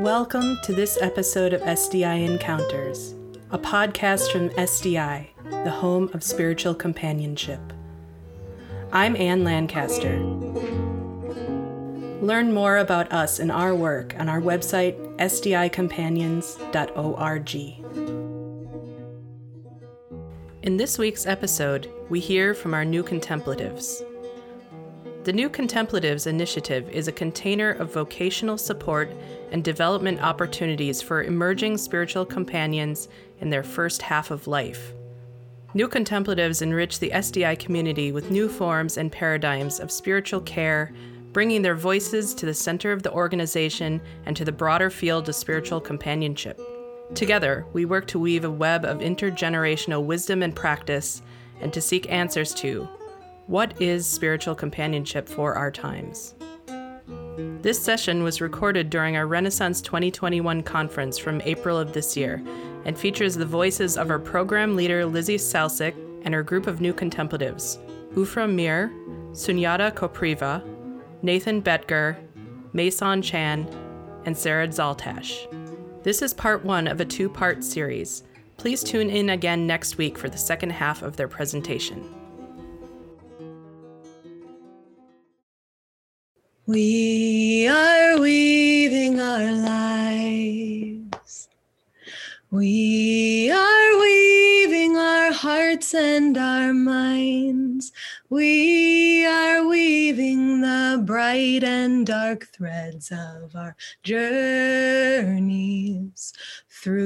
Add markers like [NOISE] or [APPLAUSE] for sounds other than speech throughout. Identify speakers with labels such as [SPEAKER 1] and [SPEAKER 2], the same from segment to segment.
[SPEAKER 1] Welcome to this episode of SDI Encounters, a podcast from SDI, the home of spiritual companionship. I'm Ann Lancaster. Learn more about us and our work on our website, sdicompanions.org. In this week's episode, we hear from our new contemplatives. The New Contemplatives Initiative is a container of vocational support and development opportunities for emerging spiritual companions in their first half of life. New Contemplatives enrich the SDI community with new forms and paradigms of spiritual care, bringing their voices to the center of the organization and to the broader field of spiritual companionship. Together, we work to weave a web of intergenerational wisdom and practice and to seek answers to what is spiritual companionship for our times? This session was recorded during our Renaissance 2021 conference from April of this year and features the voices of our program leader Lizzie Salsic and her group of new contemplatives Ufra Mir, Sunyata Kopriva, Nathan Betger, Mason Chan, and Sarah Zaltash. This is part one of a two part series. Please tune in again next week for the second half of their presentation.
[SPEAKER 2] We are weaving our lives. We are weaving our hearts and our minds. We are weaving the bright and dark threads of our journeys through.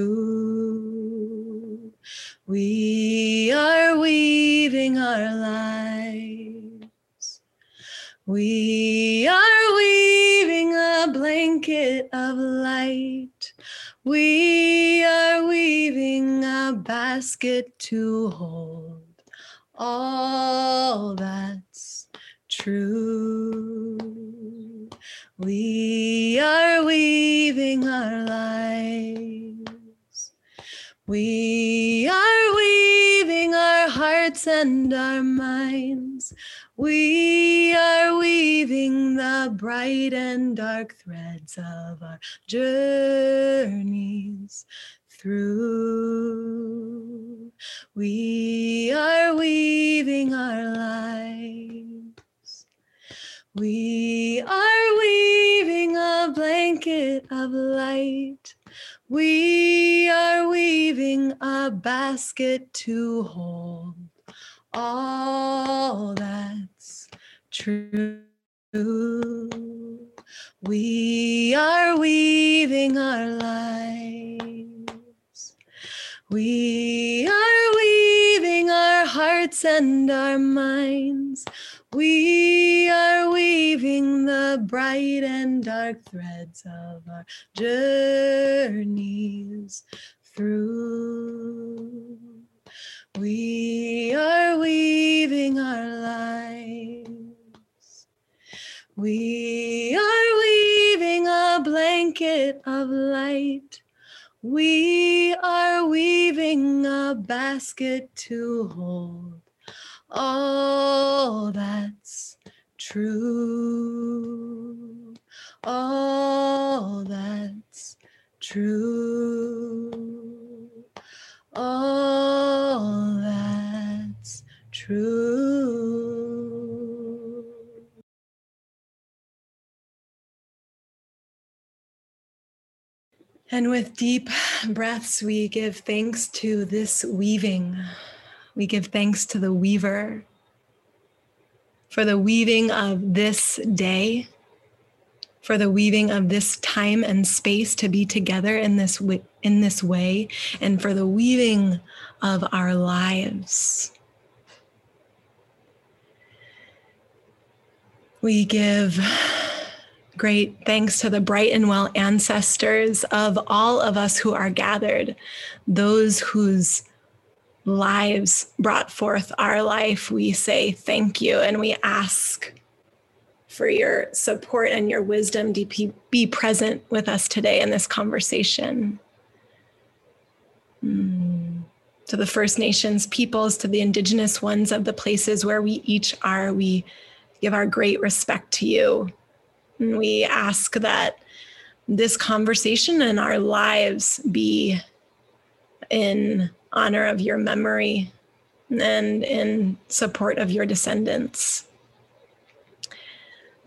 [SPEAKER 2] We are weaving our lives. We blanket of light. We are weaving a basket to hold all that's true. We are weaving our lives. We are weaving hearts and our minds. We are weaving the bright and dark threads of our journeys through. We are weaving our lives. We are weaving a blanket of light. We are weaving a basket to hold all that's true. We are weaving our lives. We are weaving our hearts and our minds. We are weaving the bright and dark threads of our journeys through. We are weaving our lives. We are weaving a blanket of light. We are weaving a basket to hold all that's true. All that's true all that's true. And with deep breaths, we give thanks to this weaving. We give thanks to the weaver for the weaving of this day for the weaving of this time and space to be together in this in this way and for the weaving of our lives. We give great thanks to the bright and well ancestors of all of us who are gathered those whose lives brought forth our life we say thank you and we ask for your support and your wisdom to be present with us today in this conversation. Mm. To the First Nations peoples, to the Indigenous ones of the places where we each are, we give our great respect to you. And we ask that this conversation and our lives be in honor of your memory and in support of your descendants.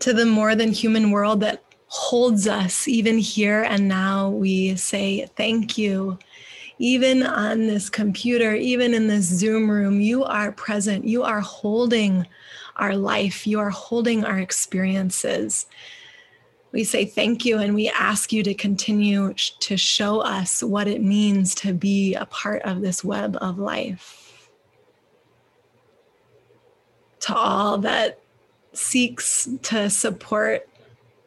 [SPEAKER 2] To the more than human world that holds us, even here and now, we say thank you. Even on this computer, even in this Zoom room, you are present. You are holding our life, you are holding our experiences. We say thank you and we ask you to continue to show us what it means to be a part of this web of life. To all that seeks to support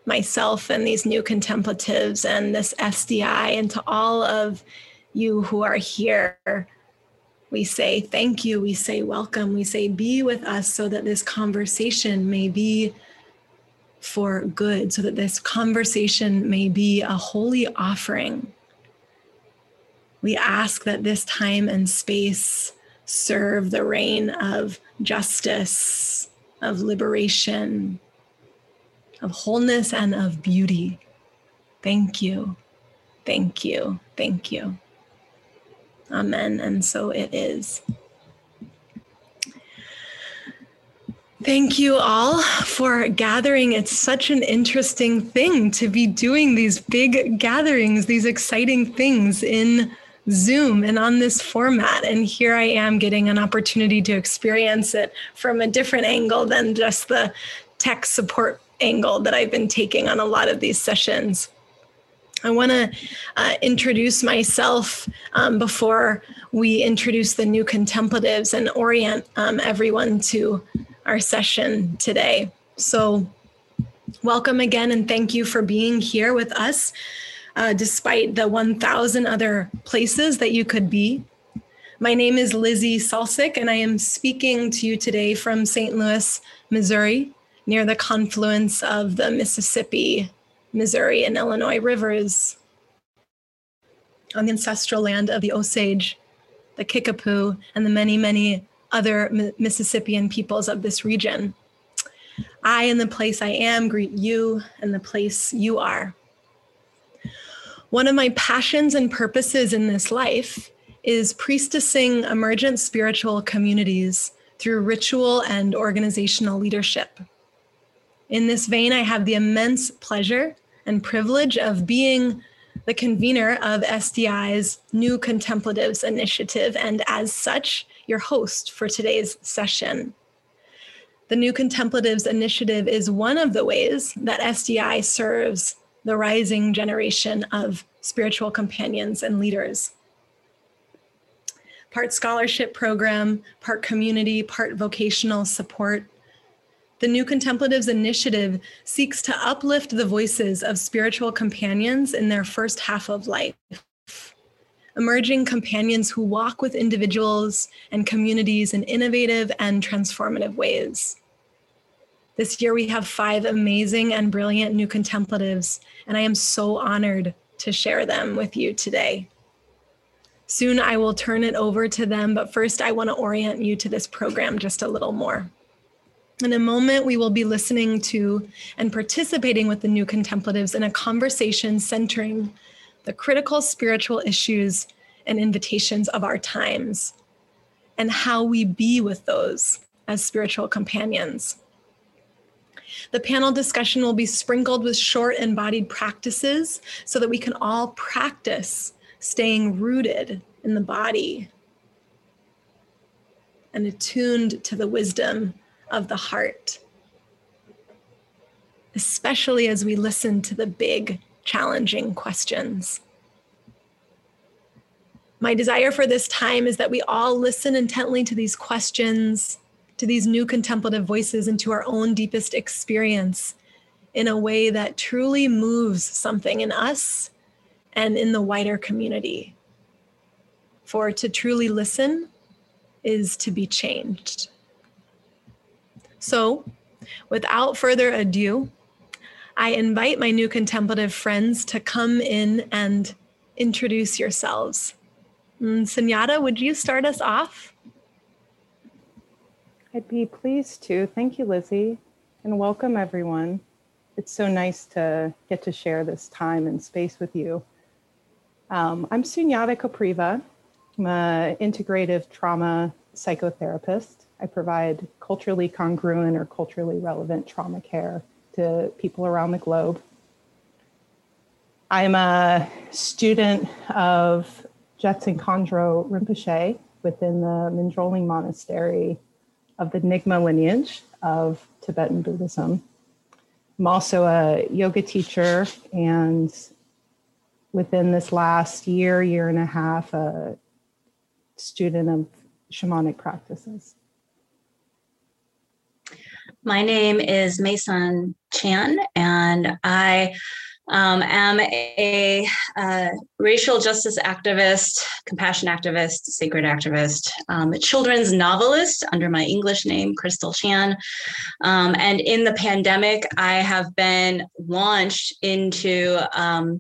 [SPEAKER 2] myself and these new contemplatives and this SDI, and to all of you who are here we say thank you, we say welcome, we say be with us so that this conversation may be for good, so that this conversation may be a holy offering. We ask that this time and space serve the reign of justice, of liberation, of wholeness, and of beauty. Thank you, thank you, thank you. Amen. And so it is. Thank you all for gathering. It's such an interesting thing to be doing these big gatherings, these exciting things in Zoom and on this format. And here I am getting an opportunity to experience it from a different angle than just the tech support angle that I've been taking on a lot of these sessions. I want to uh, introduce myself um, before we introduce the new contemplatives and orient um, everyone to our session today. So, welcome again and thank you for being here with us, uh, despite the 1,000 other places that you could be. My name is Lizzie Salsic, and I am speaking to you today from St. Louis, Missouri, near the confluence of the Mississippi Missouri and Illinois rivers on the ancestral land of the Osage, the Kickapoo, and the many, many other Mississippian peoples of this region. I, in the place I am, greet you and the place you are. One of my passions and purposes in this life is priestessing emergent spiritual communities through ritual and organizational leadership. In this vein, I have the immense pleasure and privilege of being the convener of SDI's New Contemplatives Initiative, and as such, your host for today's session. The New Contemplatives Initiative is one of the ways that SDI serves the rising generation of spiritual companions and leaders. Part scholarship program, part community, part vocational support, the New Contemplatives Initiative seeks to uplift the voices of spiritual companions in their first half of life. Emerging companions who walk with individuals and communities in innovative and transformative ways. This year, we have five amazing and brilliant new contemplatives, and I am so honored to share them with you today. Soon I will turn it over to them, but first I want to orient you to this program just a little more. In a moment, we will be listening to and participating with the new contemplatives in a conversation centering the critical spiritual issues and invitations of our times and how we be with those as spiritual companions. The panel discussion will be sprinkled with short embodied practices so that we can all practice staying rooted in the body and attuned to the wisdom of the heart, especially as we listen to the big, challenging questions. My desire for this time is that we all listen intently to these questions, to these new contemplative voices, and to our own deepest experience in a way that truly moves something in us and in the wider community. For to truly listen is to be changed. So, without further ado, I invite my new contemplative friends to come in and introduce yourselves. Mm, Sunyata, would you start us off?
[SPEAKER 3] I'd be pleased to. Thank you, Lizzie, and welcome everyone. it's so nice to get to share this time and space with you. Um, I'm Sunyata Kopriva. I'm an integrative trauma psychotherapist. I provide culturally congruent or culturally relevant trauma care to people around the globe. I'm a student of Jetsun Khandro Rinpoche within the Mindroling Monastery of the Nyingma lineage of Tibetan Buddhism. I'm also a yoga teacher and within this last year, year and a half, a student of shamanic practices.
[SPEAKER 4] My name is Mason Chan, and I um, am a, a, racial justice activist, compassion activist, sacred activist, um, children's novelist under my English name, Crystal Chan. Um, and in the pandemic, I have been launched into um,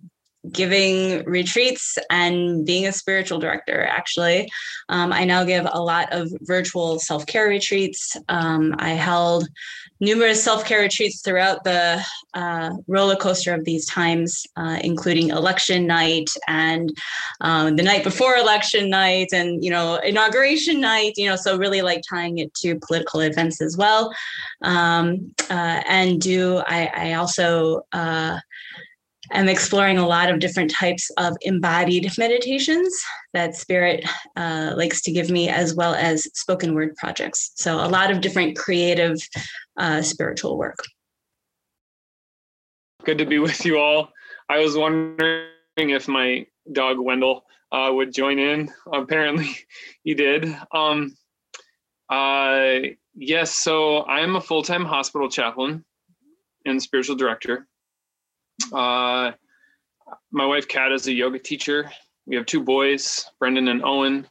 [SPEAKER 4] giving retreats and being a spiritual director actually. Um, i now give a lot of virtual self-care retreats. Um, i held numerous self-care retreats throughout the uh, roller coaster of these times uh, including election night and um, the night before election night and you know inauguration night you know so really like tying it to political events as well. Um, uh, and do i, I also uh, I'm exploring a lot of different types of embodied meditations that Spirit uh, likes to give me, as well as spoken word projects. So, a lot of different creative uh, spiritual work.
[SPEAKER 5] Good to be with you all. I was wondering if my dog Wendell uh, would join in. Apparently, [LAUGHS] he did. Um, uh, yes, so I'm a full time hospital chaplain and spiritual director. Uh, my wife Kat is a yoga teacher. We have two boys, Brendan and Owen.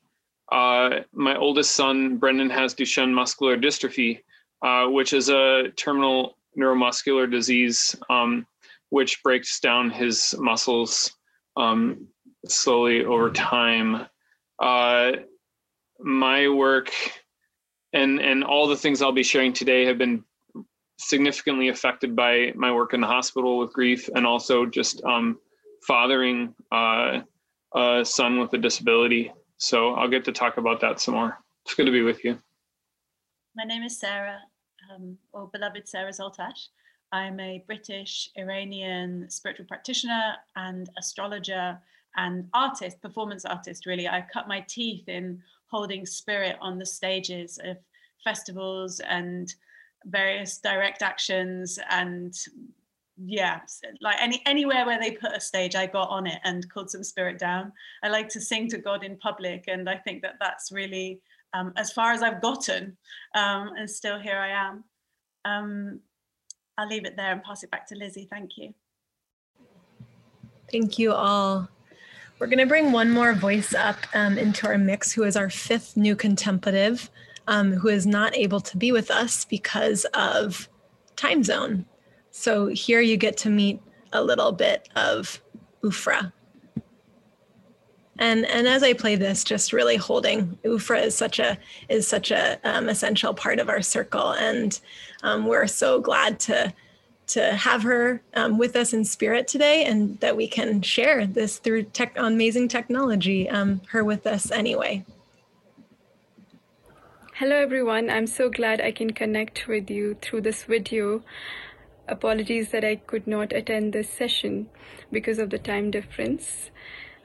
[SPEAKER 5] Uh, my oldest son, Brendan, has Duchenne muscular dystrophy, uh, which is a terminal neuromuscular disease um, which breaks down his muscles um, slowly over time. Uh, my work and and all the things I'll be sharing today have been significantly affected by my work in the hospital with grief and also just um, fathering uh, a son with a disability. So I'll get to talk about that some more. It's good to be with you.
[SPEAKER 6] My name is Sarah, um, or beloved Sarah Zaltash. I'm a British Iranian spiritual practitioner and astrologer and artist, performance artist, really. I cut my teeth in holding spirit on the stages of festivals and various direct actions and yeah like any anywhere where they put a stage i got on it and called some spirit down. I like to sing to god in public and i think that that's really um, as far as i've gotten um, and still here i am. Um, i'll leave it there and pass it back to lizzie. Thank you.
[SPEAKER 2] Thank you all. We're going to bring one more voice up um, into our mix who is our fifth new contemplative um, who is not able to be with us because of time zone. So here you get to meet a little bit of Ufra. And, and as I play this, just really holding Ufra is such a is such a um, essential part of our circle, and um, we're so glad to to have her um, with us in spirit today, and that we can share this through tech, amazing technology. Um, her with us anyway.
[SPEAKER 7] Hello everyone, I'm so glad I can connect with you through this video. Apologies that I could not attend this session because of the time difference.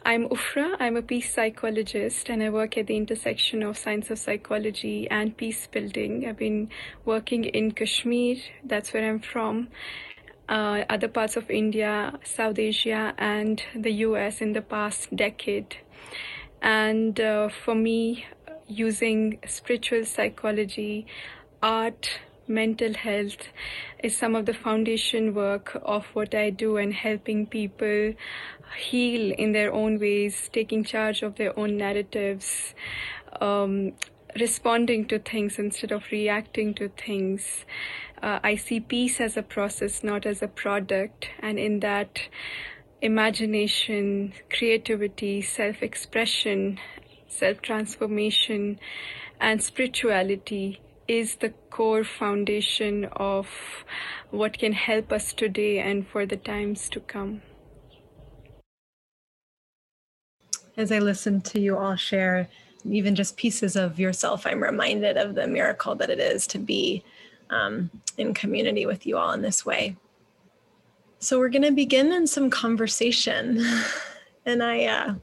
[SPEAKER 7] I'm Ufra, I'm a peace psychologist and I work at the intersection of science of psychology and peace building. I've been working in Kashmir, that's where I'm from, uh, other parts of India, South Asia, and the US in the past decade. And uh, for me, using spiritual psychology, art, mental health is some of the foundation work of what I do and helping people heal in their own ways, taking charge of their own narratives, um, responding to things instead of reacting to things. Uh, I see peace as a process, not as a product, and in that, imagination, creativity, self expression, self transformation, and spirituality is the core foundation of what can help us today and for the times to come.
[SPEAKER 2] As I listen to you all share, even just pieces of yourself, I'm reminded of the miracle that it is to be um, in community with you all in this way. So we're going to begin in some conversation, [LAUGHS] and I uh,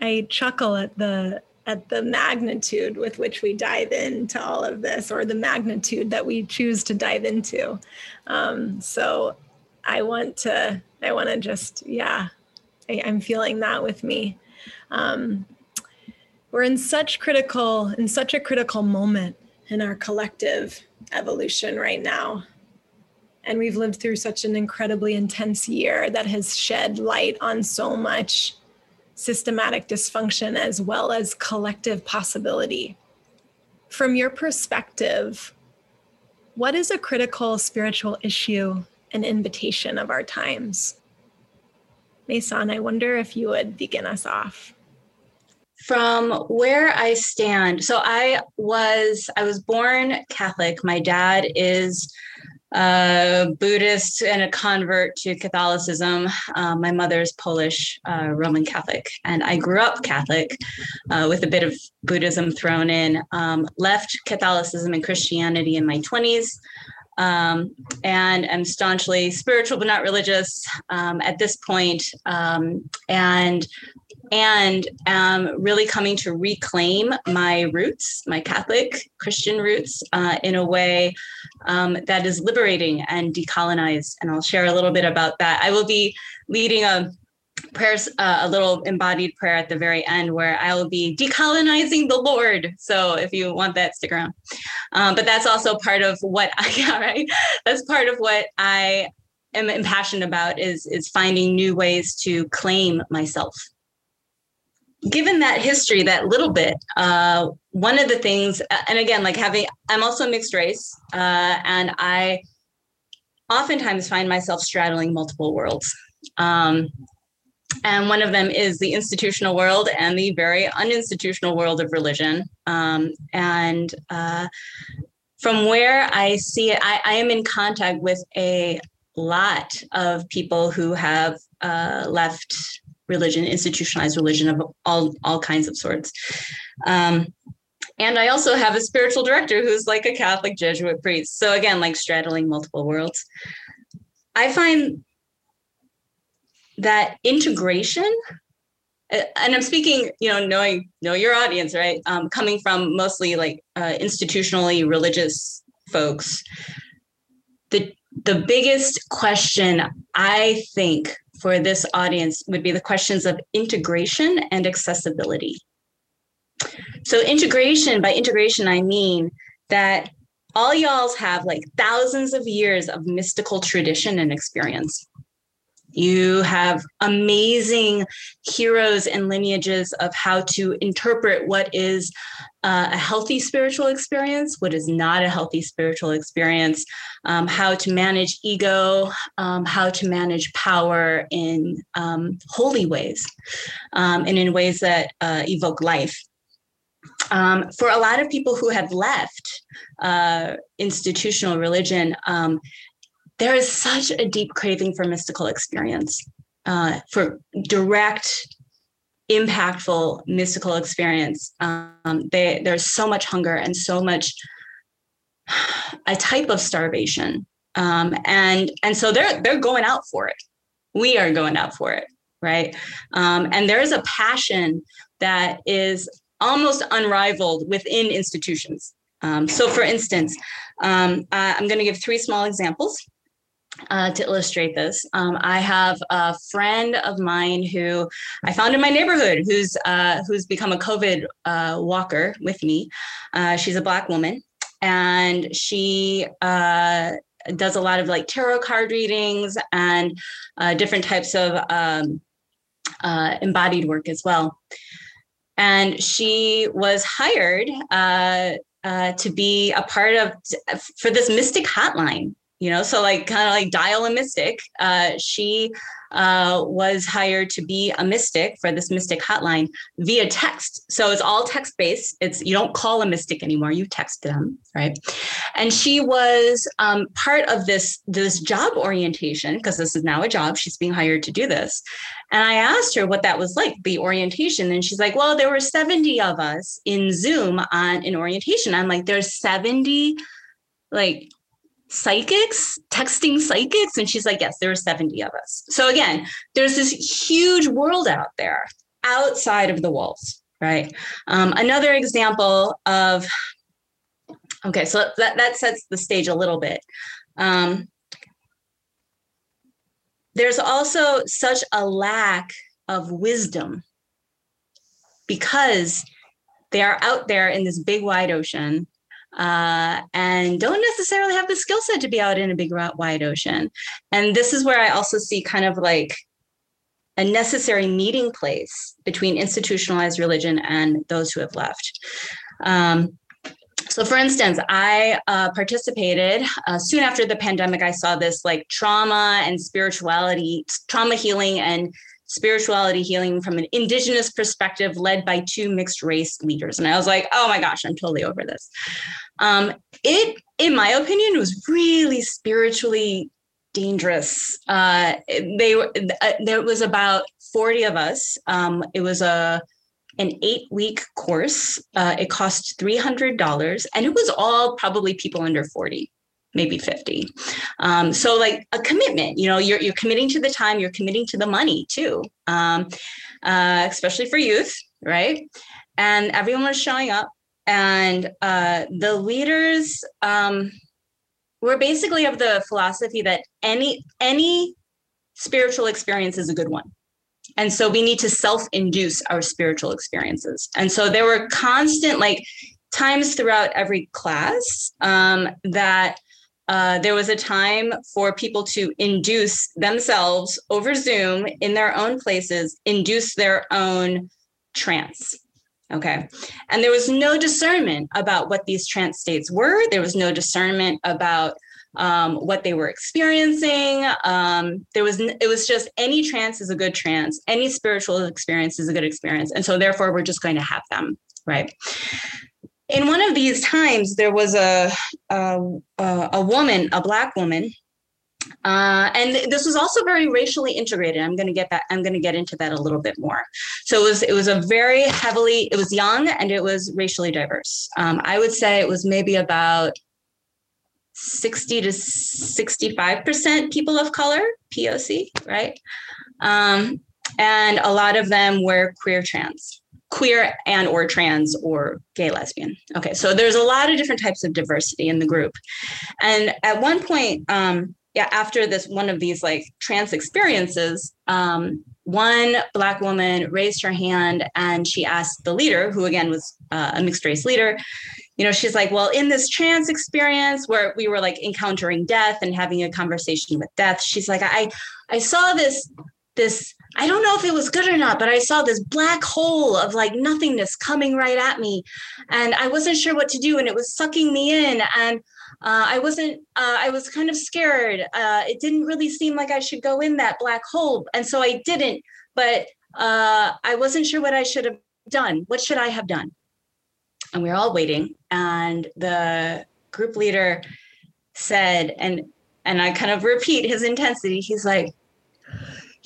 [SPEAKER 2] I chuckle at the at the magnitude with which we dive into all of this, or the magnitude that we choose to dive into. Um, so I want to I want to just yeah, I, am feeling that with me. Um, we're in such critical in such a critical moment in our collective evolution right now. And we've lived through such an incredibly intense year that has shed light on so much systematic dysfunction as well as collective possibility. From your perspective, what is a critical spiritual issue and invitation of our times? Mason, I wonder if you would begin us off
[SPEAKER 4] from where I stand, so I was I was born Catholic. My dad is a Buddhist and a convert to Catholicism. Um, my mother is Polish uh, Roman Catholic, and I grew up Catholic uh, with a bit of Buddhism thrown in. Um, left Catholicism and Christianity in my twenties. Um, and I'm staunchly spiritual but not religious um, at this point. Um, and and am really coming to reclaim my roots, my Catholic Christian roots, uh, in a way um, that is liberating and decolonized. And I'll share a little bit about that. I will be leading a prayers uh, a little embodied prayer at the very end where i will be decolonizing the lord so if you want that stick around um, but that's also part of what i [LAUGHS] yeah, right that's part of what i am impassioned about is is finding new ways to claim myself given that history, that little bit, uh, one of the things, and again, like having, I'm also mixed race, uh, and I oftentimes find myself straddling multiple worlds. Um, and one of them is the institutional world and the very uninstitutional world of religion. Um, and uh, from where I see it, I, I, am in contact with a lot of people who have uh, left religion, institutionalized religion of all all kinds of sorts. Um, and I also have a spiritual director who's like a Catholic Jesuit priest. So again, like straddling multiple worlds. I find that integration and I'm speaking, you know, knowing know your audience, right? Um, coming from mostly like uh, institutionally religious folks, the the biggest question I think for this audience would be the questions of integration and accessibility. So, integration, by integration, I mean that all y'alls have like thousands of years of mystical tradition and experience. You have amazing heroes and lineages of how to interpret what is uh, a healthy spiritual experience, what is not a healthy spiritual experience, um, how to manage ego, um, how to manage power in um, holy ways um, and in ways that uh, evoke life. Um, for a lot of people who have left uh, institutional religion, there is such a deep craving for mystical experience, uh, for direct, impactful mystical experience. Um, they, there's so much hunger and so much a type of starvation, um, and and so they're they're going out for it. We are going out for it, right? Um, and there is a passion that is almost unrivaled within institutions. Um, so, for instance, um, I'm going to give three small examples uh, to illustrate this. Um, I have a friend of mine who I found in my neighborhood who's uh, who's become a COVID uh, walker with me. Uh, she's a black woman, and she uh, does a lot of like tarot card readings and uh, different types of um, embodied work as well. And she was hired to be a part of for this mystic hotline you know so like kind of like dial a mystic. Uh, she uh, was hired to be a mystic for this mystic hotline via text. So it's all text based it's you don't call a mystic anymore. You text them right? And she was um, part of this this job orientation because this is now a job. She's being hired to do this. And i asked her what that was like the orientation. And she's like well there were 70 of us in zoom on an orientation. I'm like there's 70 like psychics, texting psychics? And she's like, yes, there are 70 of us. So again, there's this huge world out there outside of the walls, right? Um, another example of, okay, so that, that sets the stage a little bit. Um, there's also such a lack of wisdom because they are out there in this big wide ocean uh, and don't necessarily have the skill set to be out in a big wide ocean. And this is where I also see kind of like a necessary meeting place between institutionalized religion and those who have left. Um, so, for instance, I uh, participated uh, soon after the pandemic. I saw this like trauma and spirituality, trauma healing and spirituality healing from an indigenous perspective led by two mixed race leaders. And i was like oh my gosh i'm totally over this. Um, it in my opinion was really spiritually dangerous. Uh, they uh, there was about 40 of us. Um, it was a an eight week course. Uh, it cost $300 and it was all probably people under 40 maybe 50 um, so like a commitment you know you're, you're committing to the time you're committing to the money too. Um, uh, especially for youth right? And everyone was showing up and uh, the leaders um, were basically of the philosophy that any any spiritual experience is a good one. And so we need to self-induce our spiritual experiences. And so there were constant like times throughout every class um, that uh, there was a time for people to induce themselves over Zoom in their own places, induce their own trance. Okay. And there was no discernment about what these trance states were. There was no discernment about um, what they were experiencing. Um, there was it was just any trance is a good trance. Any spiritual experience is a good experience, and so therefore we're just going to have them, right? In one of these times, there was a a, a woman, a black woman, uh, and this was also very racially integrated. I'm going to get that. I'm going to get into that a little bit more. So it was it was a very heavily. It was young and it was racially diverse. Um, I would say it was maybe about 60 to 65 percent people of color, POC, right? Um, and a lot of them were queer trans queer and or trans or gay lesbian. Okay so there's a lot of different types of diversity in the group. And at one point um yeah after this one of these like trance experiences um one black woman raised her hand and she asked the leader who again was uh, a mixed race leader you know she's like well in this trance experience where we were like encountering death and having a conversation with death she's like i i saw this this I don't know if it was good or not, but I saw this black hole of like nothingness coming right at me. And I wasn't sure what to do. And it was sucking me in. And uh, I wasn't, uh, I was kind of scared. Uh, it didn't really seem like I should go in that black hole. And so I didn't, but uh, I wasn't sure what I should have done. What should I have done? And we were all waiting. And the group leader said, and and I kind of repeat his intensity. He's like,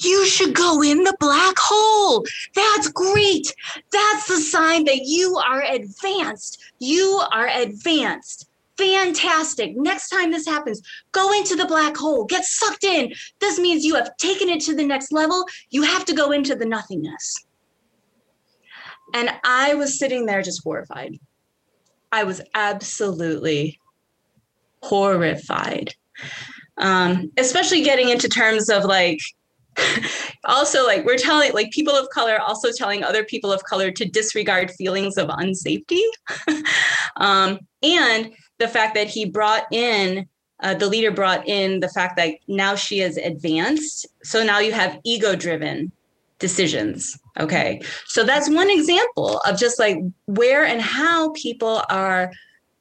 [SPEAKER 4] you should go in the black hole. That's great. That's the sign that you are advanced. You are advanced. Fantastic. Next time this happens, go into the black hole, get sucked in. This means you have taken it to the next level. You have to go into the nothingness. And I was sitting there just horrified. I was absolutely horrified. Um, especially getting into terms of like, [LAUGHS] also like we're telling like people of color also telling other people of color to disregard feelings of unsafety. [LAUGHS] Um, and the fact that he brought in uh, the leader brought in the fact that now she is advanced. So now you have ego driven decisions. Okay. So that's one example of just like where and how people are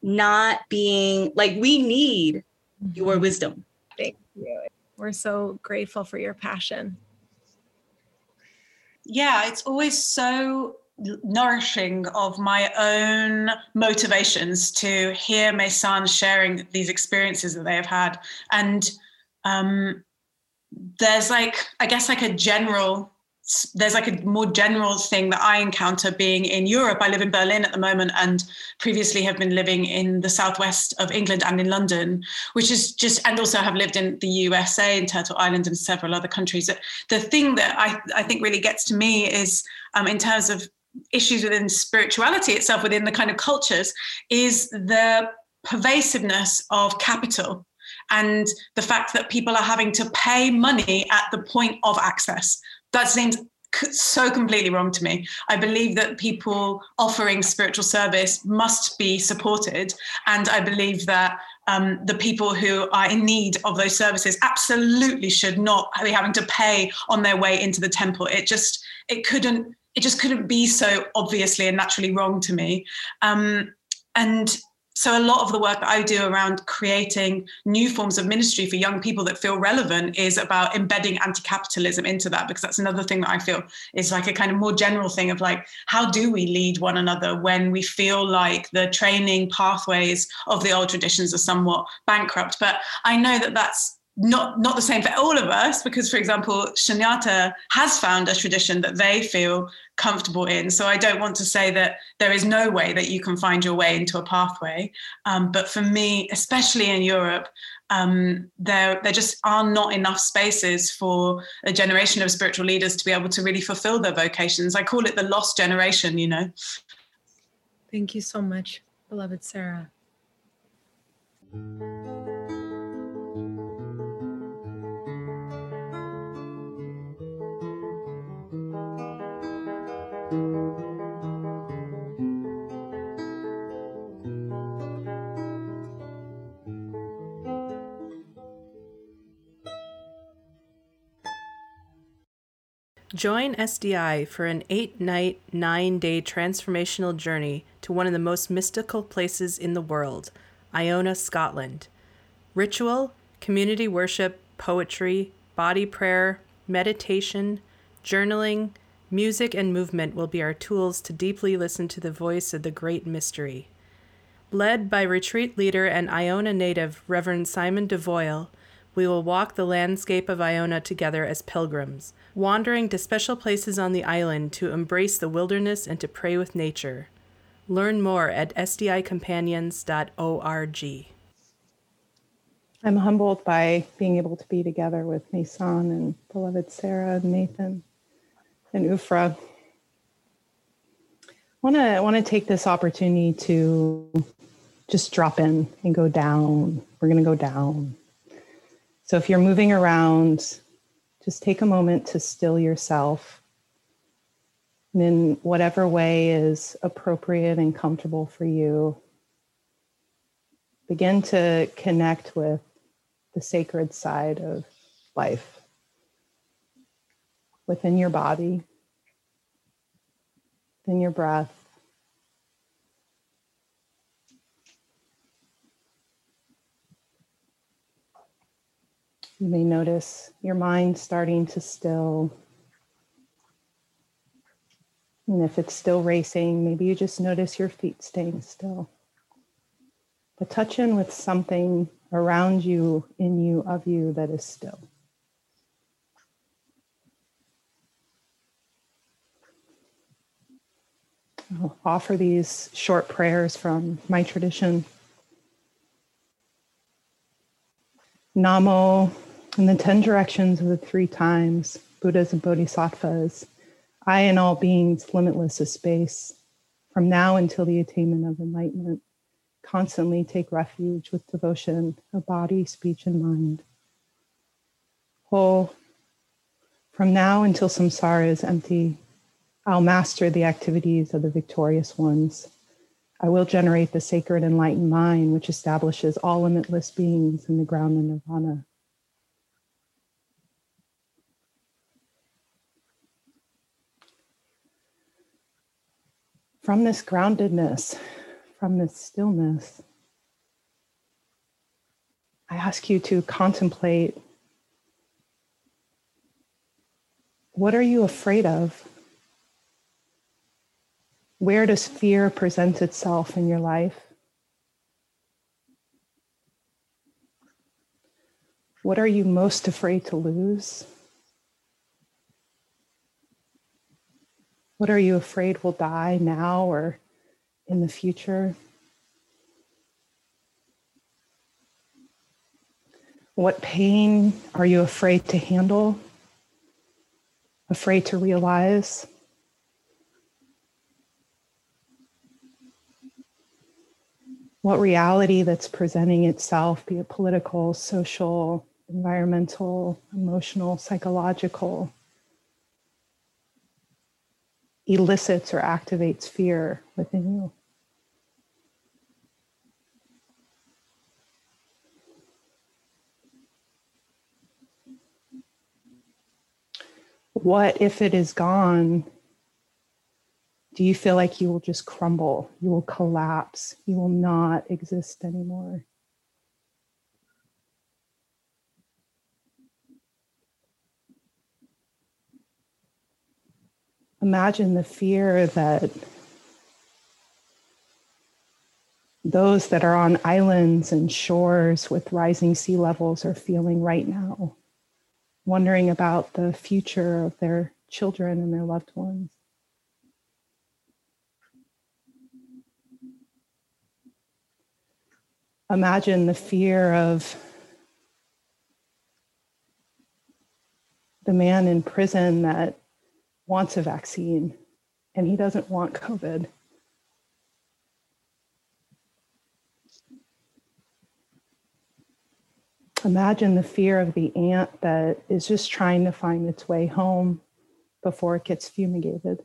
[SPEAKER 4] not being like we need your wisdom.
[SPEAKER 2] Thank you. We're so grateful for your passion.
[SPEAKER 6] Yeah, it's always so nourishing of my own motivations to hear Mason sharing these experiences that they have had. And um, there's like, I guess, like a general there's like a more general thing that I encounter being in Europe. I live in Berlin at the moment and previously have been living in the southwest of England and in London, which is just, and also have lived in the USA, in Turtle Island, and several other countries. The thing that I, I think really gets to me is um, in terms of issues within spirituality itself, within the kind of cultures, is the pervasiveness of capital and the fact that people are having to pay money at the point of access that seems so completely wrong to me. I believe that people offering spiritual service must be supported. And I believe that um, the people who are in need of those services absolutely should not be having to pay on their way into the temple. It just, it couldn't, it just couldn't be so obviously and naturally wrong to me. Um, and so a lot of the work that I do around creating new forms of ministry for young people that feel relevant is about embedding anti-capitalism into that because that's another thing that I feel is like a kind of more general thing of like how do we lead one another when we feel like the training pathways of the old traditions are somewhat bankrupt? But I know that that's not not the same for all of us because for example Shunyata has found a tradition that they feel comfortable in. So i don't want to say that there is no way that you can find your way into a pathway. Um, but for me especially in europe um, there there just are not enough spaces for a generation of spiritual leaders to be able to really fulfill their vocations. I call it the lost generation you know.
[SPEAKER 2] Thank you so much beloved sarah
[SPEAKER 1] Join SDI for an eight night, nine day transformational journey to one of the most mystical places in the world, Iona, Scotland. Ritual, community worship, poetry, body prayer, meditation, journaling, music, and movement will be our tools to deeply listen to the voice of the great mystery. Led by retreat leader and Iona native Reverend Simon DeVoyle, we will walk the landscape of Iona together as pilgrims, wandering to special places on the island to embrace the wilderness and to pray with nature. Learn more at sdicompanions.org.
[SPEAKER 3] I'm humbled by being able to be together with Mason and beloved Sarah and Nathan and Ufra. I want to want to take this opportunity to just drop in and go down. We're going to go down so if you're moving around, just take a moment to still yourself. And in whatever way is appropriate and comfortable for you, begin to connect with the sacred side of life within your body, within your breath. You may notice your mind starting to still. And if it's still racing, maybe you just notice your feet staying still. But touch in with something around you, in you, of you that is still. I'll offer these short prayers from my tradition. Namo in the 10 directions of the three times, Buddhas and Bodhisattvas, I and all beings limitless as space, from now until the attainment of enlightenment, constantly take refuge with devotion of body, speech, and mind. Whole, from now until samsara is empty, I'll master the activities of the victorious ones. I will generate the sacred enlightened mind, which establishes all limitless beings in the ground of nirvana. From this groundedness, from this stillness, I ask you to contemplate what are you afraid of? Where does fear present itself in your life? What are you most afraid to lose? What are you afraid will die now or in the future? What pain are you afraid to handle? Afraid to realize? What reality that's presenting itself, be it political, social, environmental, emotional, psychological, elicits or activates fear within you. What if it is gone? Do you feel like you will just crumble? You will collapse? You will not exist anymore? Imagine the fear that those that are on islands and shores with rising sea levels are feeling right now, wondering about the future of their children and their loved ones. Imagine the fear of the man in prison that wants a vaccine and he doesn't want COVID. Imagine the fear of the ant that is just trying to find its way home before it gets fumigated.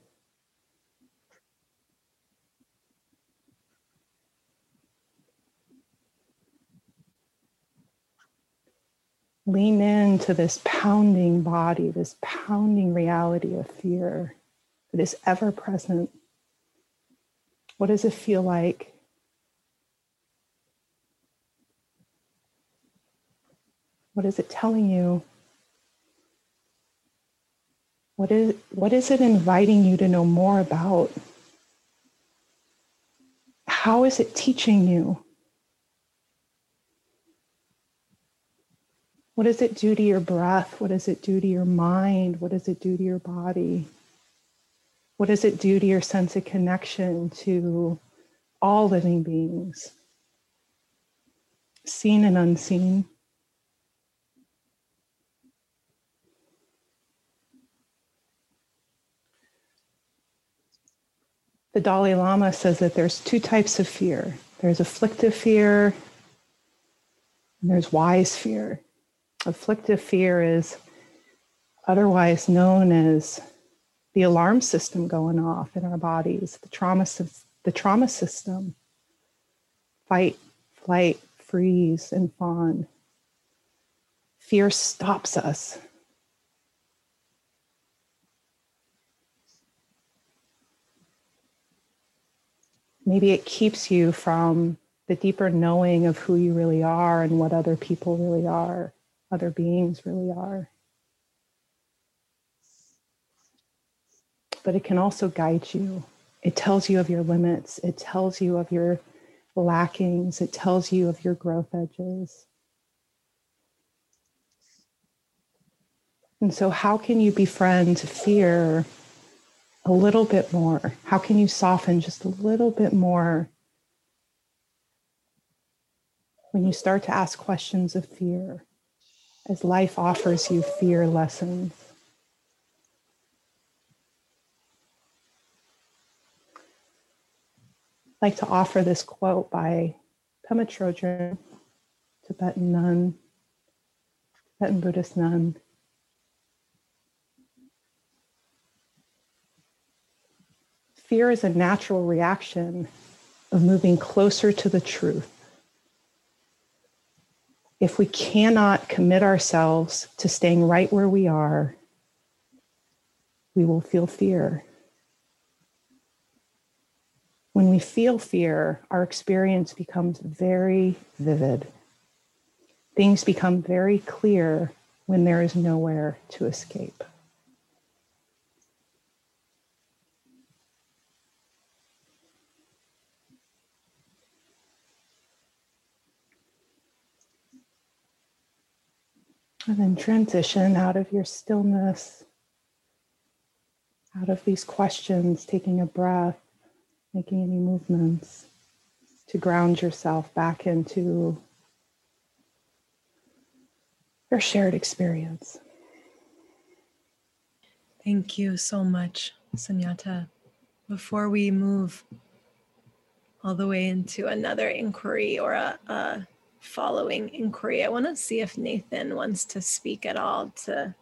[SPEAKER 3] Lean into this pounding body, this pounding reality of fear that is ever present. What does it feel like? What is it telling you? What is, what is it inviting you to know more about? How is it teaching you? What does it do to your breath? What does it do to your mind? What does it do to your body? What does it do to your sense of connection to all living beings, seen and unseen? The Dalai Lama says that there's two types of fear there's afflictive fear, and there's wise fear. Afflictive fear is otherwise known as the alarm system going off in our bodies, the trauma, the trauma system, fight, flight, freeze, and fawn. Fear stops us. Maybe it keeps you from the deeper knowing of who you really are and what other people really are other beings really are. But it can also guide you. It tells you of your limits, it tells you of your lackings, it tells you of your growth edges. And so, how can you befriend fear a little bit more? How can you soften just a little bit more when you start to ask questions of fear? As life offers you fear lessons. I'd like to offer this quote by Pema Chodron, Tibetan nun, Tibetan Buddhist nun. Fear is a natural reaction of moving closer to the truth if we cannot commit ourselves to staying right where we are, we will feel fear. When we feel fear, our experience becomes very vivid. things become very clear when there is nowhere to escape. And then transition out of your stillness, out of these questions, taking a breath, making any movements to ground yourself back into your shared experience.
[SPEAKER 2] Thank you so much, Sunyata. Before we move all the way into another inquiry or a, a following inquiry. I want to see if Nathan wants to speak at all to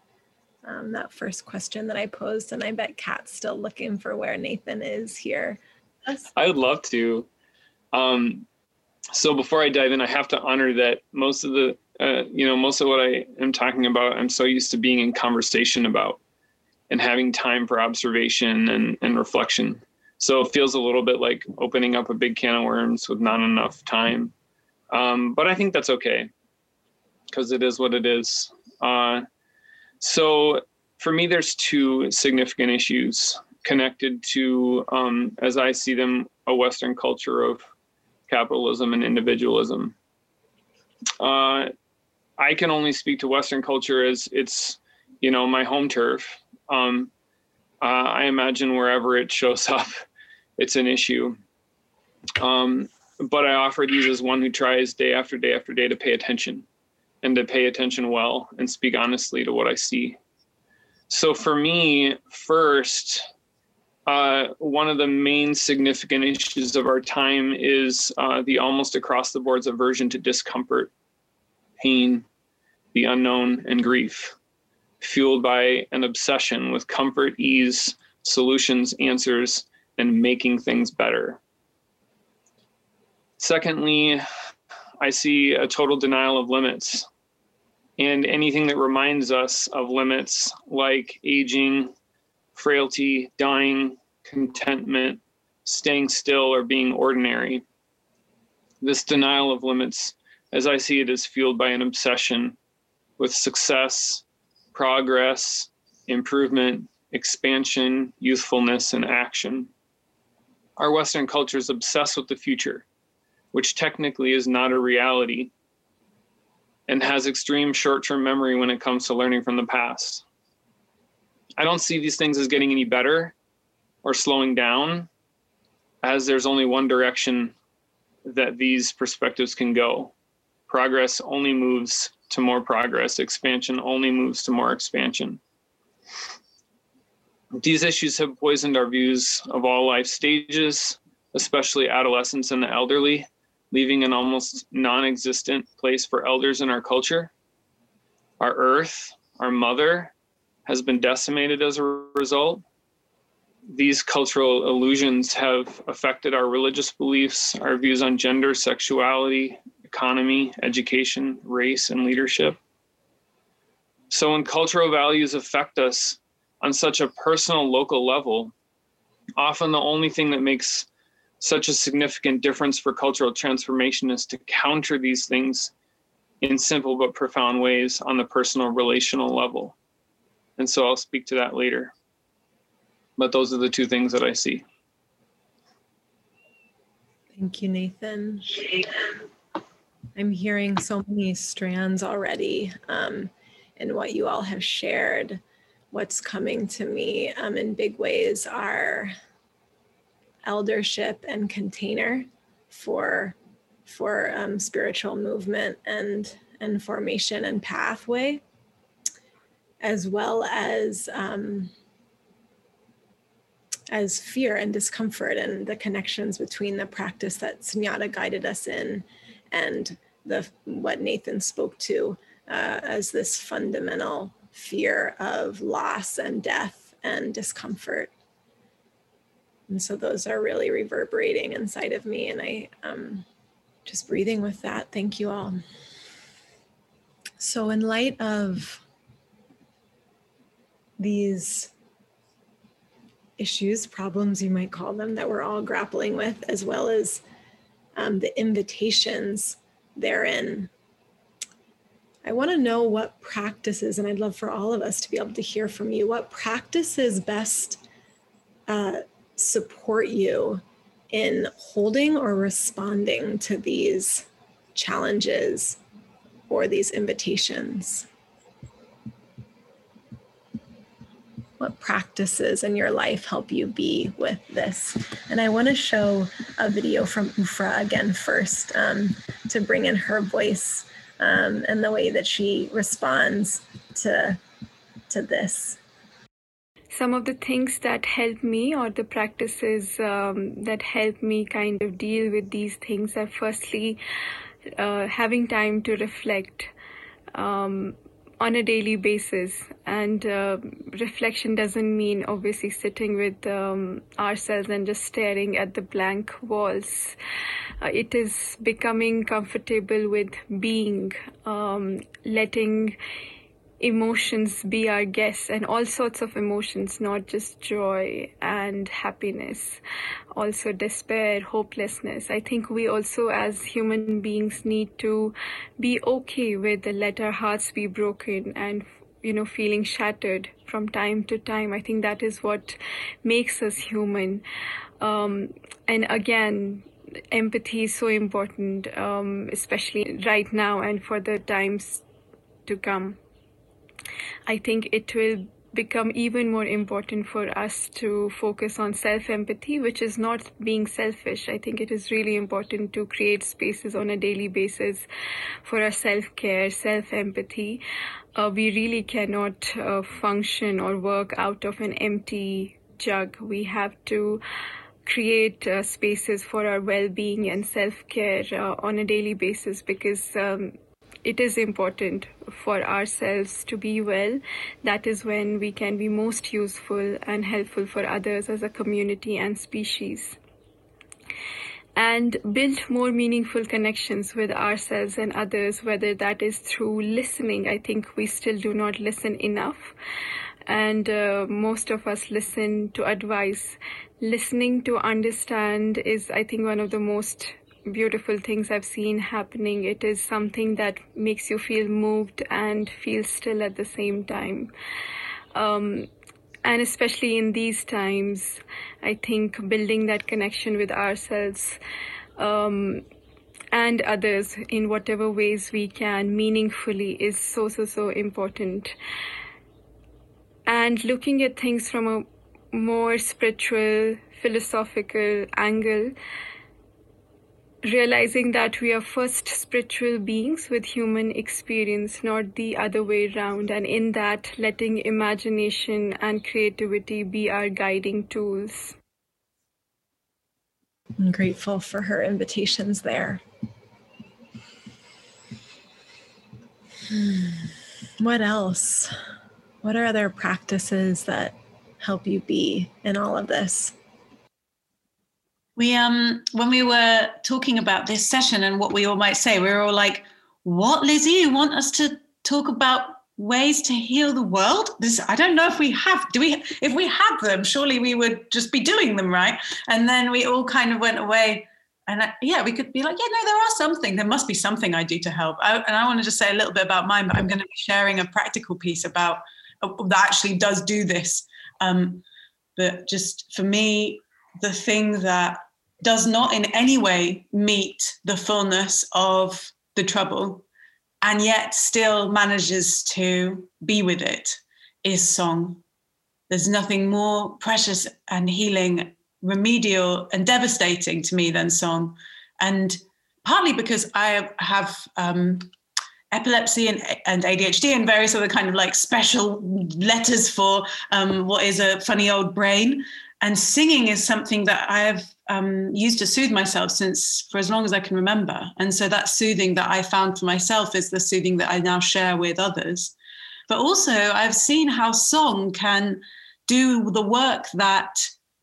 [SPEAKER 2] um, that first question that I posed. And I bet Kat's still looking for where Nathan is here.
[SPEAKER 5] I would love to. Um, so before I dive in, I have to honor that most of the, uh, you know, most of what I am talking about, I'm so used to being in conversation about and having time for observation and, and reflection. So it feels a little bit like opening up a big can of worms with not enough time. Um, but I think that's okay because it is what it is. Uh, so for me, there's two significant issues connected to, um, as I see them, a Western culture of capitalism and individualism. Uh, I can only speak to Western culture as it's, you know, my home turf. Um, uh, I imagine wherever it shows [LAUGHS] up, it's an issue. Um, but I offer these as one who tries day after day after day to pay attention and to pay attention well and speak honestly to what I see. So for me, first, uh, one of the main significant issues of our time is uh, the almost across the board's aversion to discomfort, pain, the unknown, and grief, fueled by an obsession with comfort, ease, solutions, answers, and making things better. Secondly, I see a total denial of limits and anything that reminds us of limits like aging, frailty, dying, contentment, staying still, or being ordinary. This denial of limits, as I see it, is fueled by an obsession with success, progress, improvement, expansion, youthfulness, and action. Our Western culture is obsessed with the future which technically is not a reality and has extreme short term memory when it comes to learning from the past. I don't see these things as getting any better or slowing down, as there's only one direction that these perspectives can go. Progress only moves to more progress, expansion only moves to more expansion. These issues have poisoned our views of all life stages, especially adolescence and the elderly, leaving an almost non existent place for elders in our culture. Our earth, our mother, has been decimated as a result. These cultural illusions have affected our religious beliefs, our views on gender, sexuality, economy, education, race, and leadership. So, when cultural values affect us on such a personal, local level, often the only thing that makes such a significant difference for cultural transformation is to counter these things in simple but profound ways on the personal relational level. And so I'll speak to that later. But those are the two things that I see.
[SPEAKER 2] Thank you, Nathan. I'm hearing so many strands already um, in what you all have shared. What's coming to me um, in big ways are eldership and container for for um, spiritual movement and and formation and pathway as well as um, as fear and discomfort and the connections between the practice that Sunyata guided us in and the what Nathan spoke to uh, as this fundamental fear of loss and death and discomfort and so those are really reverberating inside of me and i um just breathing with that. Thank you all. So in light of these issues problems you might call them that we're all grappling with as well as um, the invitations therein I want to know what practices, and I'd love for all of us to be able to hear from you, what practices best uh, support you in holding or responding to these challenges or these invitations? What practices in your life help you be with this? And I want to show a video from Ufra again first um, to bring in her voice um, and the way that she responds to to this
[SPEAKER 7] some of the things that help me or the practices um, that help me kind of deal with these things are firstly uh, having time to reflect um, on a daily basis. And uh, reflection doesn't mean obviously sitting with um, ourselves and just staring at the blank walls. Uh, it is becoming comfortable with being um, letting emotions be our guests and all sorts of emotions, not just joy and happiness, also despair, hopelessness. I think we also, as human beings, need to be okay with let our hearts be broken and you know feeling shattered from time to time. I think that is what makes us human. Um, and again empathy is so important um, especially right now and for the times to come I think it will become even more important for us to focus on self empathy, which is not being selfish. I think it is really important to create spaces on a daily basis for our self care, self empathy. Uh, we really cannot uh, function or work out of an empty jug. We have to create uh, spaces for our well-being and self-care uh, on a daily basis because um, it is important for ourselves to be well. That is when we can be most useful and helpful for others as a community and species. And build more meaningful connections with ourselves and others, whether that is through listening. I think we still do not listen enough. And uh, most of us listen to advice. Listening to understand is, I think, one of the most beautiful things I've seen happening. It is something that makes you feel moved and feel still at the same time. Um, and especially in these times, I think building that connection with ourselves um, and others in whatever ways we can meaningfully is so, so, so important. And looking at things from a more spiritual, philosophical angle realizing that we are first spiritual beings with human experience, not the other way around, and in that, letting imagination and creativity be our guiding tools.
[SPEAKER 2] I'm grateful for her invitations there. Hmm. What else? What are other practices that help you be in all of this?
[SPEAKER 6] We um when we were talking about this session and what we all might say we were all like what lizzie? You want us to talk about ways to heal the world? This i don't know if we have do we if we had them surely we would just be doing them right? And then we all kind of went away and I, yeah we could be like yeah no there are something there must be something i do to help. I, and i want to just say a little bit about mine but i'm going to be sharing a practical piece about uh, that actually does do this. Um, but just for me the thing that does not in any way meet the fullness of the trouble and yet still manages to be with it is song. There's nothing more precious and healing, remedial and devastating to me than song. And partly because I have um, epilepsy and, and ADHD and various other kind of like special letters for um, what is a funny old brain. And singing is something that I have um, used to soothe myself since for as long as I can remember. And so that soothing that I found for myself is the soothing that I now share with others. But also, I've seen how song can do the work that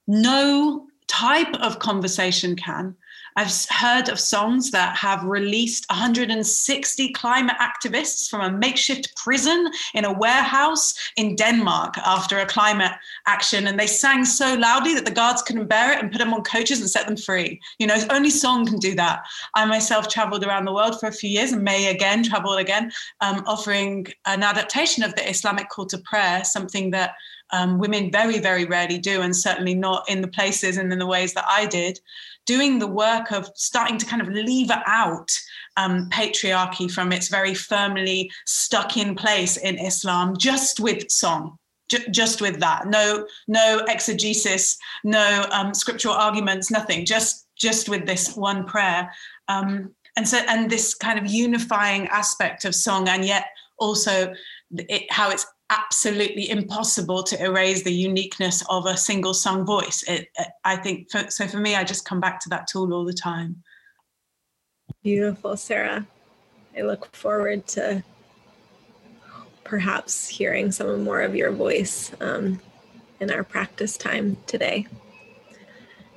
[SPEAKER 6] no type of conversation can. I've heard of songs that have released 160 climate activists from a makeshift prison in a warehouse in Denmark after a climate action. And they sang so loudly that the guards couldn't bear it and put them on coaches and set them free. You know, only song can do that. I myself traveled around the world for a few years and may again travel again, um, offering an adaptation of the Islamic call to prayer, something that um, women very, very rarely do, and certainly not in the places and in the ways that I did. Doing the work of starting to kind of lever out um, patriarchy from its very firmly stuck in place in Islam, just with song, just with that. No, no exegesis, no um, scriptural arguments, nothing. Just, just with this one prayer. Um, and so, and this kind of unifying aspect of song, and yet also it, how it's absolutely impossible to erase the uniqueness of a single sung voice. It, I think, for, so for me, I just come back to that tool all the time.
[SPEAKER 2] Beautiful, Sarah. I look forward to perhaps hearing some more of your voice um, in our practice time today.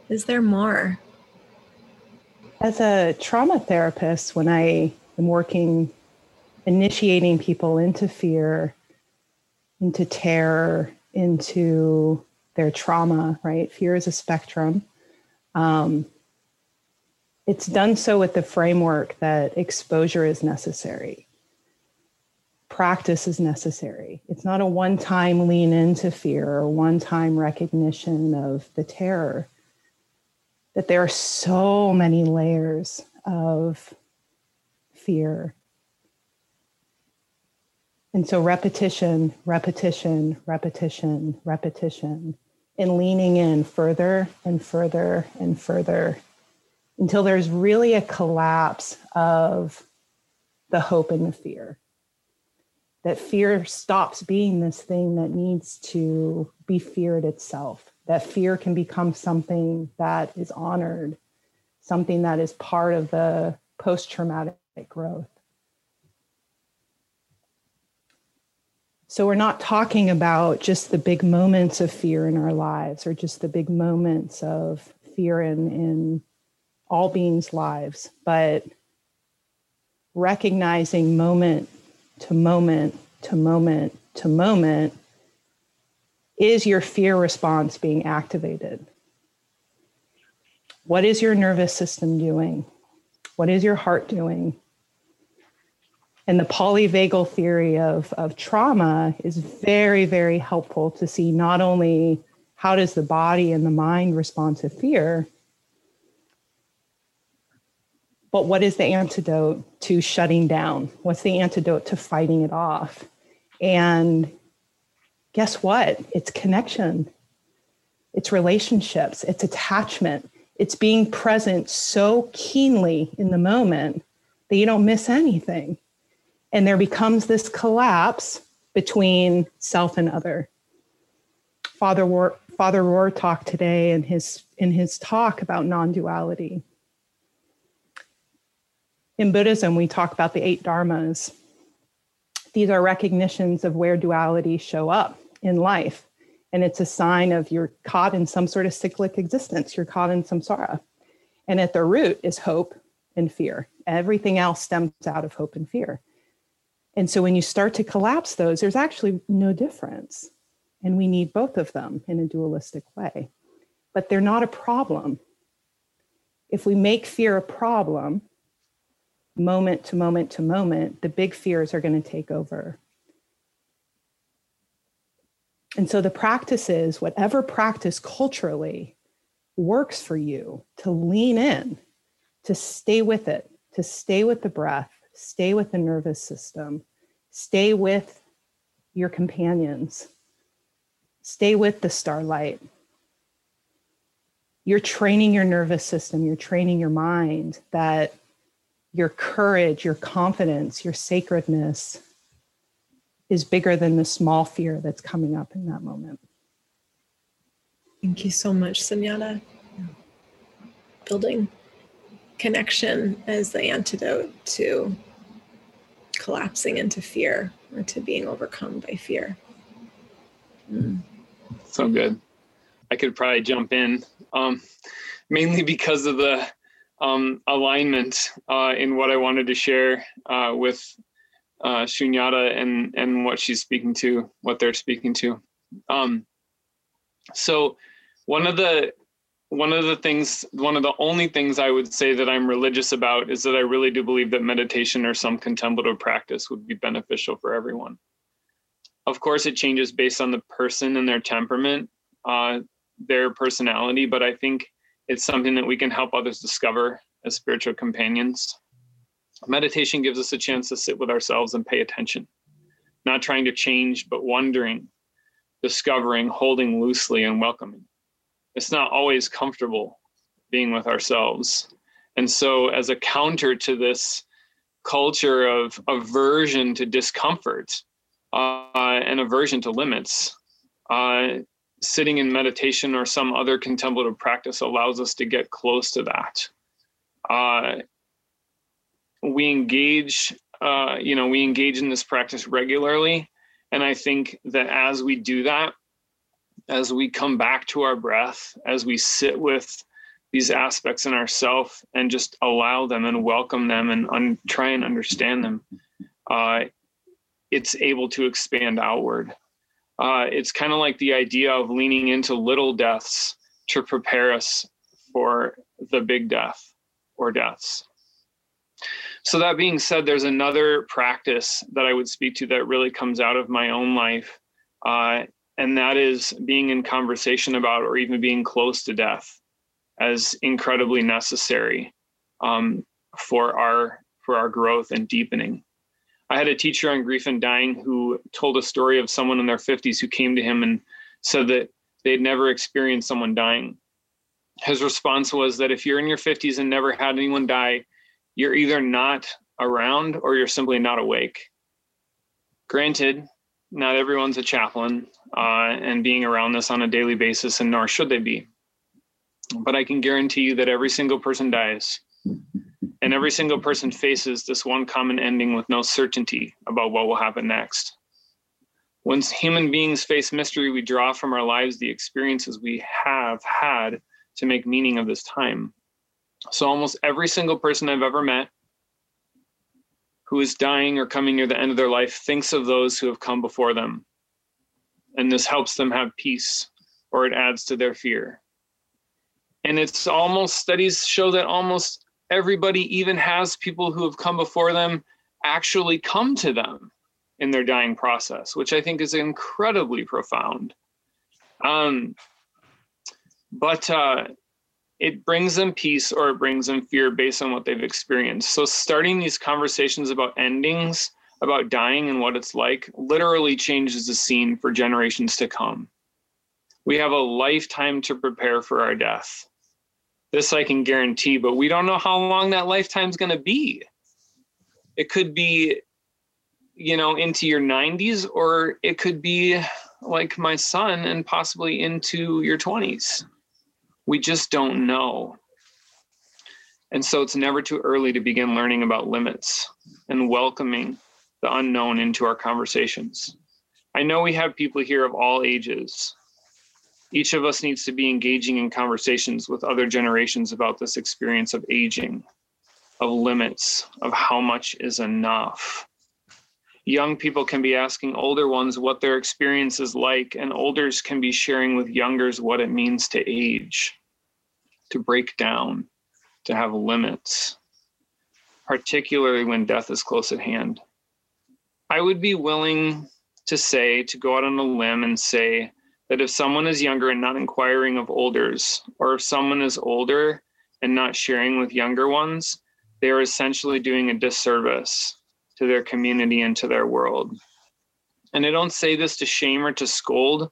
[SPEAKER 2] Is there more?
[SPEAKER 3] As a trauma therapist, when I am working, initiating people into fear, into terror, into their trauma, right? Fear is a spectrum. Um, it's done so with the framework that exposure is necessary, practice is necessary. It's not a one time lean into fear or one time recognition of the terror, that there are so many layers of fear and so repetition, repetition, repetition, repetition, and leaning in further and further and further until there's really a collapse of the hope and the fear. That fear stops being this thing that needs to be feared itself. That fear can become something that is honored, something that is part of the post traumatic growth. So we're not talking about just the big moments of fear in our lives or just the big moments of fear in, in all beings' lives, but recognizing moment to moment to moment to moment is your fear response being activated? What is your nervous system doing? What is your heart doing? And the polyvagal theory of, of trauma is very, very helpful to see not only how does the body and the mind respond to fear, but what is the antidote to shutting down? What's the antidote to fighting it off? And guess what? It's connection, it's relationships, it's attachment, it's being present so keenly in the moment that you don't miss anything and there becomes this collapse between self and other. Father Rohr, Father Rohr talked today in his in his talk about non-duality. In Buddhism, we talk about the eight dharmas. These are recognitions of where duality show up in life. And it's a sign of you're caught in some sort of cyclic existence. You're caught in samsara. And at the root is hope and fear. Everything else stems out of hope and fear. And so when you start to collapse those, there's actually no difference. And we need both of them in a dualistic way. But they're not a problem. If we make fear a problem, moment to moment to moment, the big fears are going to take over. And so the practice is whatever practice culturally works for you to lean in, to stay with it, to stay with the breath, stay with the nervous system, stay with your companions, stay with the starlight. You're training your nervous system, you're training your mind that your courage, your confidence, your sacredness is bigger than the small fear that's coming up in that moment.
[SPEAKER 2] Thank you so much, Sunyata. Building connection as the antidote to collapsing into fear or to being overcome by fear.
[SPEAKER 5] Mm. So good. I could probably jump in, um, mainly because of the um, alignment uh, in what I wanted to share uh, with uh, Shunyata and and what she's speaking to, what they're speaking to. Um, so one of the one of the things, one of the only things I would say that I'm religious about is that I really do believe that meditation or some contemplative practice would be beneficial for everyone. Of course, it changes based on the person and their temperament, uh, their personality, but I think it's something that we can help others discover as spiritual companions. Meditation gives us a chance to sit with ourselves and pay attention, not trying to change, but wondering, discovering, holding loosely, and welcoming. It's not always comfortable being with ourselves. And so, as a counter to this culture of aversion to discomfort uh, and aversion to limits, uh, sitting in meditation or some other contemplative practice allows us to get close to that. Uh, we engage, uh, you know, we engage in this practice regularly. And I think that as we do that, as we come back to our breath, as we sit with these aspects in ourself and just allow them and welcome them and un- try and understand them, uh, it's able to expand outward. Uh, it's kind of like the idea of leaning into little deaths to prepare us for the big death or deaths. So, that being said, there's another practice that I would speak to that really comes out of my own life. Uh, and that is being in conversation about or even being close to death as incredibly necessary um, for our for our growth and deepening. I had a teacher on grief and dying who told a story of someone in their 50s who came to him and said that they'd never experienced someone dying. His response was that if you're in your 50s and never had anyone die you're either not around or you're simply not awake. Granted not everyone's a chaplain uh, and being around this on a daily basis, and nor should they be. But I can guarantee you that every single person dies, and every single person faces this one common ending with no certainty about what will happen next. When human beings face mystery, we draw from our lives the experiences we have had to make meaning of this time. So, almost every single person I've ever met who is dying or coming near the end of their life thinks of those who have come before them. And this helps them have peace or it adds to their fear. And it's almost, studies show that almost everybody even has people who have come before them actually come to them in their dying process, which I think is incredibly profound. Um, but uh, it brings them peace or it brings them fear based on what they've experienced. So, starting these conversations about endings, about dying and what it's like, literally changes the scene for generations to come. We have a lifetime to prepare for our death. This I can guarantee, but we don't know how long that lifetime's going to be. It could be, you know, into your 90s, or it could be like my son and possibly into your 20s we just don't know. And so it's never too early to begin learning about limits and welcoming the unknown into our conversations. I know we have people here of all ages. Each of us needs to be engaging in conversations with other generations about this experience of aging, of limits, of how much is enough. Young people can be asking older ones what their experience is like, and olders can be sharing with youngers what it means to age to break down, to have limits, particularly when death is close at hand. I would be willing to say, to go out on a limb and say that if someone is younger and not inquiring of olders, or if someone is older and not sharing with younger ones, they are essentially doing a disservice to their community and to their world. And I don't say this to shame or to scold,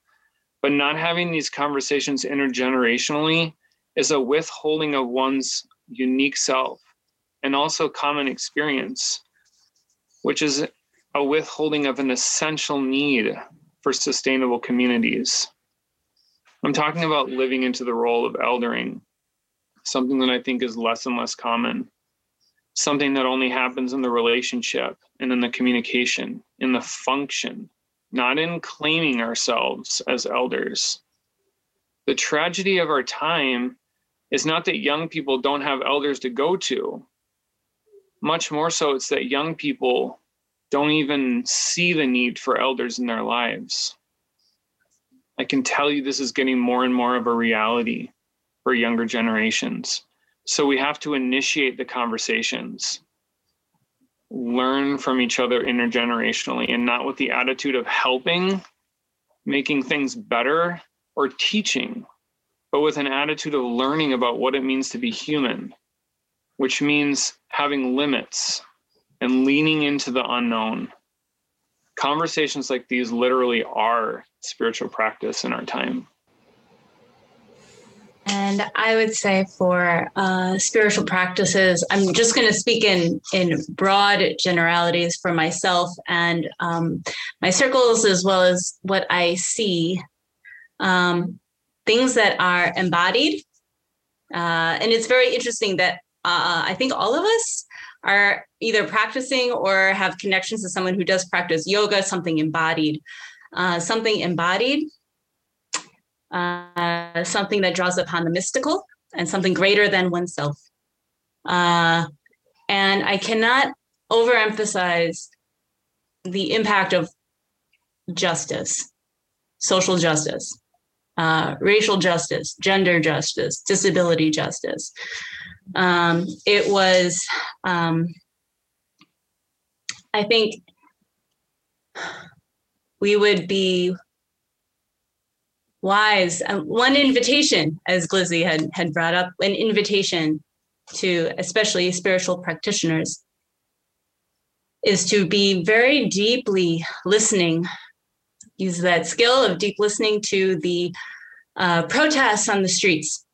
[SPEAKER 5] but not having these conversations intergenerationally is a withholding of one's unique self and also common experience, which is a withholding of an essential need for sustainable communities. I'm talking about living into the role of eldering, something that I think is less and less common, something that only happens in the relationship and in the communication, in the function, not in claiming ourselves as elders. The tragedy of our time is not that young people don't have elders to go to. Much more so, it's that young people don't even see the need for elders in their lives. I can tell you this is getting more and more of a reality for younger generations. So we have to initiate the conversations, learn from each other intergenerationally, and not with the attitude of helping, making things better, or teaching, but with an attitude of learning about what it means to be human, which means having limits and leaning into the unknown. Conversations like these literally are spiritual practice in our time.
[SPEAKER 4] And I would say for uh, spiritual practices, I'm just going to speak in in broad generalities for myself and um, my circles, as well as what I see. Um, things that are embodied, uh, and it's very interesting that uh, I think all of us are either practicing or have connections to someone who does practice yoga, something embodied, uh, something embodied uh, something that draws upon the mystical and something greater than oneself. Uh, and I cannot overemphasize the impact of justice, social justice, uh, racial justice, gender justice, disability justice. Um, it was, um, I think, we would be wise. Um, one invitation, as Lizzie had, had brought up, an invitation to especially spiritual practitioners is to be very deeply listening, use that skill of deep listening to the uh, protests on the streets,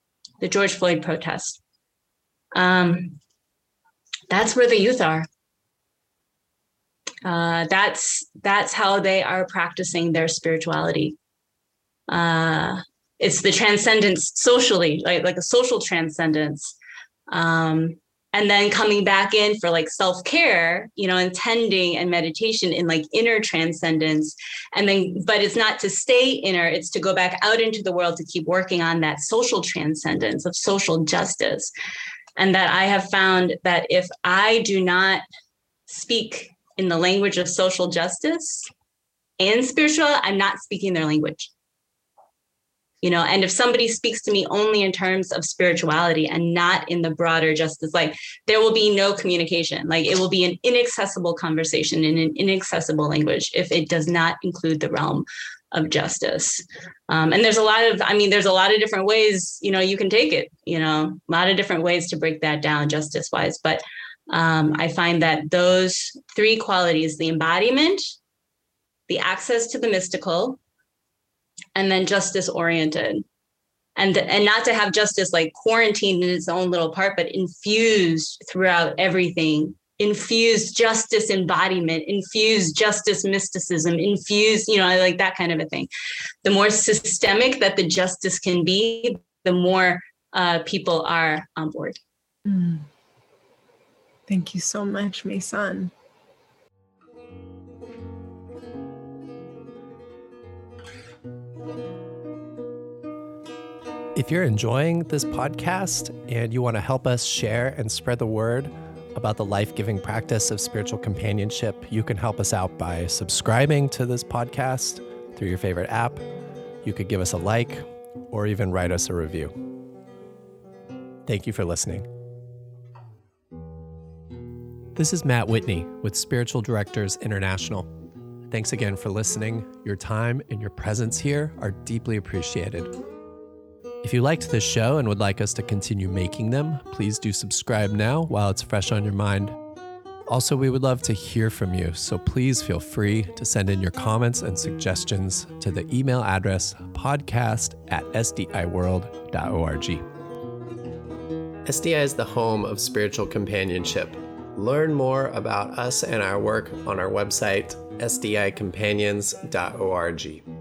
[SPEAKER 4] the George Floyd protests. Um, that's where the youth are. Uh, that's that's how they are practicing their spirituality uh, it's the transcendence socially, like like a social transcendence. Um, and then coming back in for like self-care you know intending and meditation in like inner transcendence and then but it's not to stay inner it's to go back out into the world to keep working on that social transcendence of social justice and that i have found that if i do not speak in the language of social justice and spiritual i'm not speaking their language. You know and if somebody speaks to me only in terms of spirituality and not in the broader justice like there will be no communication. Like it will be an inaccessible conversation in an inaccessible language if it does not include the realm of justice. Um, and there's a lot of i mean there's a lot of different ways you know you can take it you know a lot of different ways to break that down justice wise but um, i find that those three qualities the embodiment the access to the mystical and then justice oriented and and not to have justice like quarantined in its own little part but infused throughout everything infused justice embodiment infused justice mysticism infused you know like that kind of a thing the more systemic that the justice can be the more uh, people are on board mm.
[SPEAKER 2] thank you so much Mason.
[SPEAKER 8] If you're enjoying this podcast and you want to help us share and spread the word about the life giving practice of spiritual companionship, you can help us out by subscribing to this podcast through your favorite app. You could give us a like or even write us a review. Thank you for listening. This is Matt Whitney with Spiritual Directors International. Thanks again for listening. Your time and your presence here are deeply appreciated. If you liked this show and would like us to continue making them, please do subscribe now while it's fresh on your mind. Also, we would love to hear from you, so please feel free to send in your comments and suggestions to the email address podcast at sdiworld.org. SDI is the home of spiritual companionship. Learn more about us and our work on our website, sdicompanions.org.